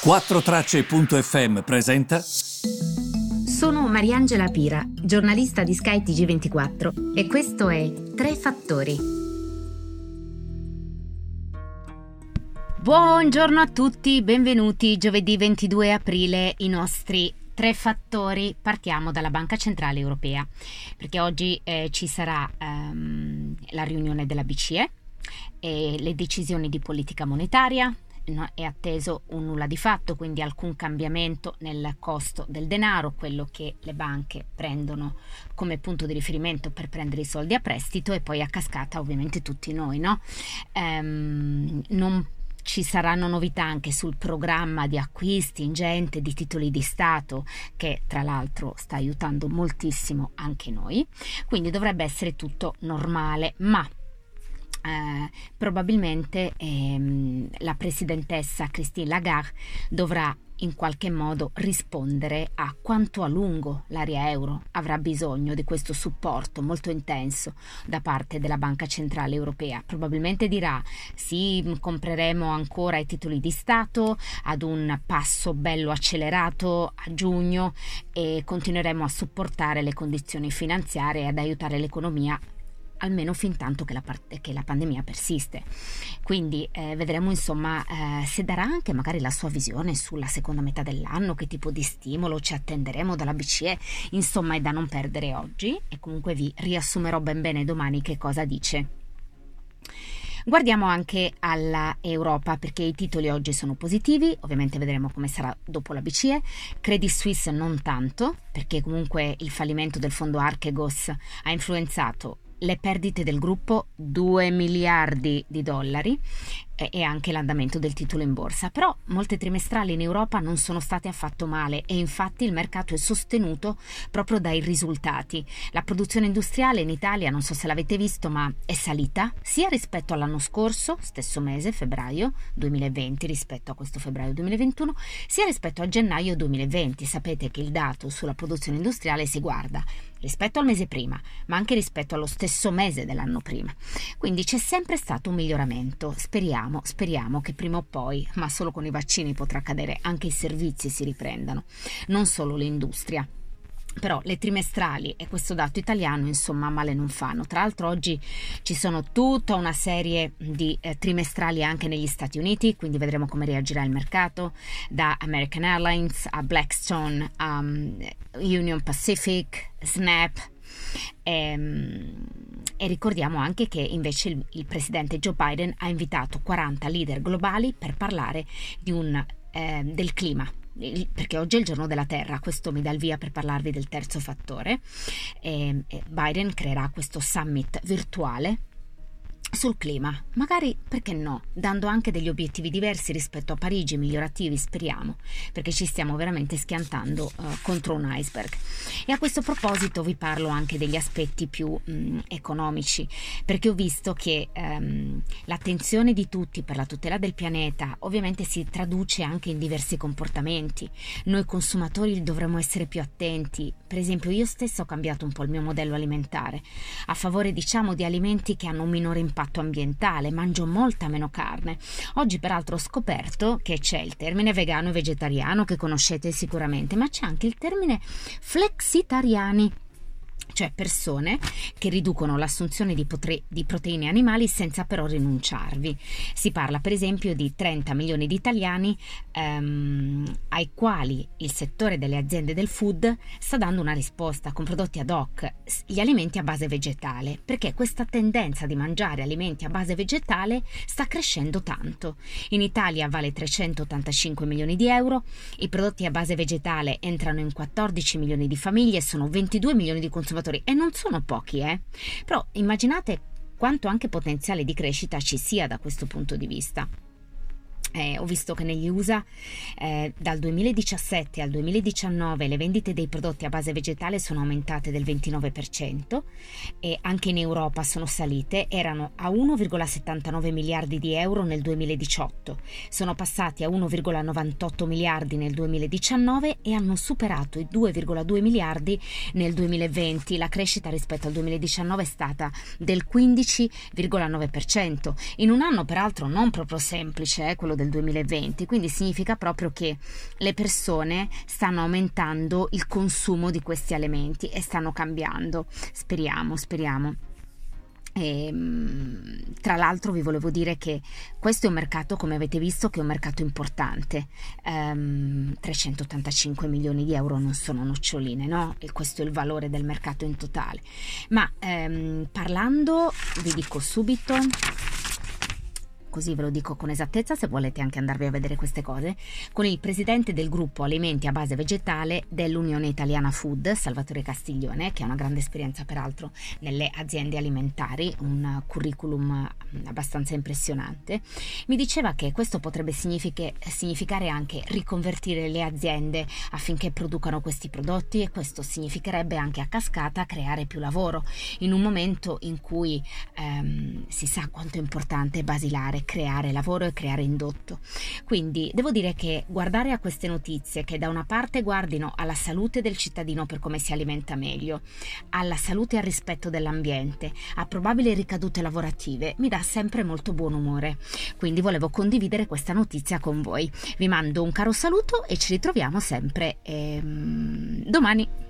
4Tracce.fm presenta. Sono Mariangela Pira, giornalista di Sky TG24 e questo è Tre Fattori. Buongiorno a tutti, benvenuti giovedì 22 aprile i nostri tre fattori. Partiamo dalla Banca Centrale Europea, perché oggi eh, ci sarà ehm, la riunione della BCE e le decisioni di politica monetaria, è atteso un nulla di fatto, quindi alcun cambiamento nel costo del denaro, quello che le banche prendono come punto di riferimento per prendere i soldi a prestito e poi a cascata ovviamente tutti noi, no? Ehm, non ci saranno novità anche sul programma di acquisti ingente di titoli di Stato che tra l'altro sta aiutando moltissimo anche noi, quindi dovrebbe essere tutto normale, ma eh, probabilmente ehm, la presidentessa Christine Lagarde dovrà in qualche modo rispondere a quanto a lungo l'area euro avrà bisogno di questo supporto molto intenso da parte della Banca Centrale Europea. Probabilmente dirà sì, compreremo ancora i titoli di Stato ad un passo bello accelerato a giugno e continueremo a supportare le condizioni finanziarie e ad aiutare l'economia almeno fin tanto che la, part- che la pandemia persiste. Quindi eh, vedremo insomma eh, se darà anche magari la sua visione sulla seconda metà dell'anno, che tipo di stimolo ci attenderemo dalla BCE, insomma è da non perdere oggi e comunque vi riassumerò ben bene domani che cosa dice. Guardiamo anche alla Europa perché i titoli oggi sono positivi, ovviamente vedremo come sarà dopo la BCE. Credit Suisse non tanto, perché comunque il fallimento del fondo Archegos ha influenzato le perdite del gruppo 2 miliardi di dollari e anche l'andamento del titolo in borsa. Però molte trimestrali in Europa non sono state affatto male e infatti il mercato è sostenuto proprio dai risultati. La produzione industriale in Italia, non so se l'avete visto, ma è salita sia rispetto all'anno scorso, stesso mese, febbraio 2020, rispetto a questo febbraio 2021, sia rispetto a gennaio 2020. Sapete che il dato sulla produzione industriale si guarda rispetto al mese prima, ma anche rispetto allo stesso mese dell'anno prima. Quindi c'è sempre stato un miglioramento. Speriamo, speriamo che prima o poi, ma solo con i vaccini potrà accadere, anche i servizi si riprendano, non solo l'industria. Però le trimestrali e questo dato italiano, insomma, male non fanno. Tra l'altro oggi ci sono tutta una serie di eh, trimestrali anche negli Stati Uniti, quindi vedremo come reagirà il mercato, da American Airlines a Blackstone, um, Union Pacific, Snap. Ehm, e, ricordiamo anche che invece il, il, presidente Joe Biden ha invitato 40 leader globali per parlare un, eh, del clima perché oggi è il giorno della Terra, questo mi dà il via per parlarvi del terzo fattore. E Biden creerà questo summit virtuale sul clima, magari perché no, dando anche degli obiettivi diversi rispetto a Parigi, migliorativi, speriamo, perché ci stiamo veramente schiantando uh, contro un iceberg. E a questo proposito vi parlo anche degli aspetti più mh, mm, economici, perché ho visto che um, l'attenzione di tutti per la tutela del pianeta ovviamente si traduce anche in diversi comportamenti. Noi consumatori dovremmo essere più attenti. Per esempio, io stesso ho cambiato un po' il mio modello alimentare, a favore diciamo di alimenti che hanno un minore impatto impatto ambientale, mangio molta meno carne. Oggi peraltro ho scoperto che c'è il termine vegano e vegetariano che conoscete sicuramente, ma c'è anche il termine flexitariani cioè persone che riducono l'assunzione di, potre- di, proteine animali senza però rinunciarvi. Si parla per esempio di 30 milioni di italiani ehm, ai quali il settore delle aziende del food sta dando una risposta con prodotti ad hoc, gli alimenti a base vegetale, perché questa tendenza di mangiare alimenti a base vegetale sta crescendo tanto. In Italia vale 385 milioni di euro, i prodotti a base vegetale entrano in 14 milioni di famiglie, sono 22 milioni di consumatori e non sono pochi, eh. Però immaginate quanto anche potenziale di crescita ci sia da questo punto di vista. Eh, ho visto che negli USA eh, dal 2017 al 2019 le vendite dei prodotti a base vegetale sono aumentate del 29% e anche in Europa sono salite, erano a 1,79 miliardi di euro nel 2018, sono passati a 1,98 miliardi nel 2019 e hanno superato i 2,2 miliardi nel 2020. La crescita rispetto al 2019 è stata del 15,9%, in un anno peraltro non proprio semplice, eh, quello del 2020, quindi significa proprio che le persone stanno aumentando il consumo di questi alimenti e stanno cambiando. Speriamo, speriamo. E, ehm, tra l'altro vi volevo dire che questo è un mercato, come avete visto, che è un mercato importante. Um, 385 milioni di euro non sono noccioline, no? E questo è il valore del mercato in totale. Ma um, parlando, vi dico subito così ve lo dico con esattezza se volete anche andarvi a vedere queste cose, con il presidente del gruppo Alimenti a base vegetale dell'Unione Italiana Food, Salvatore Castiglione, che ha una grande esperienza peraltro nelle aziende alimentari, un curriculum abbastanza impressionante, mi diceva che questo potrebbe significare anche riconvertire le aziende affinché producano questi prodotti e questo significherebbe anche a cascata creare più lavoro in un momento in cui ehm, si sa quanto è importante basilare fare creare lavoro e creare indotto. Quindi devo dire che guardare a queste notizie che da una parte guardino alla salute del cittadino per come si alimenta meglio, alla salute e al rispetto dell'ambiente, a probabili ricadute lavorative, mi dà sempre molto buon umore. Quindi volevo condividere questa notizia con voi. Vi mando un caro saluto e ci ritroviamo sempre ehm, domani.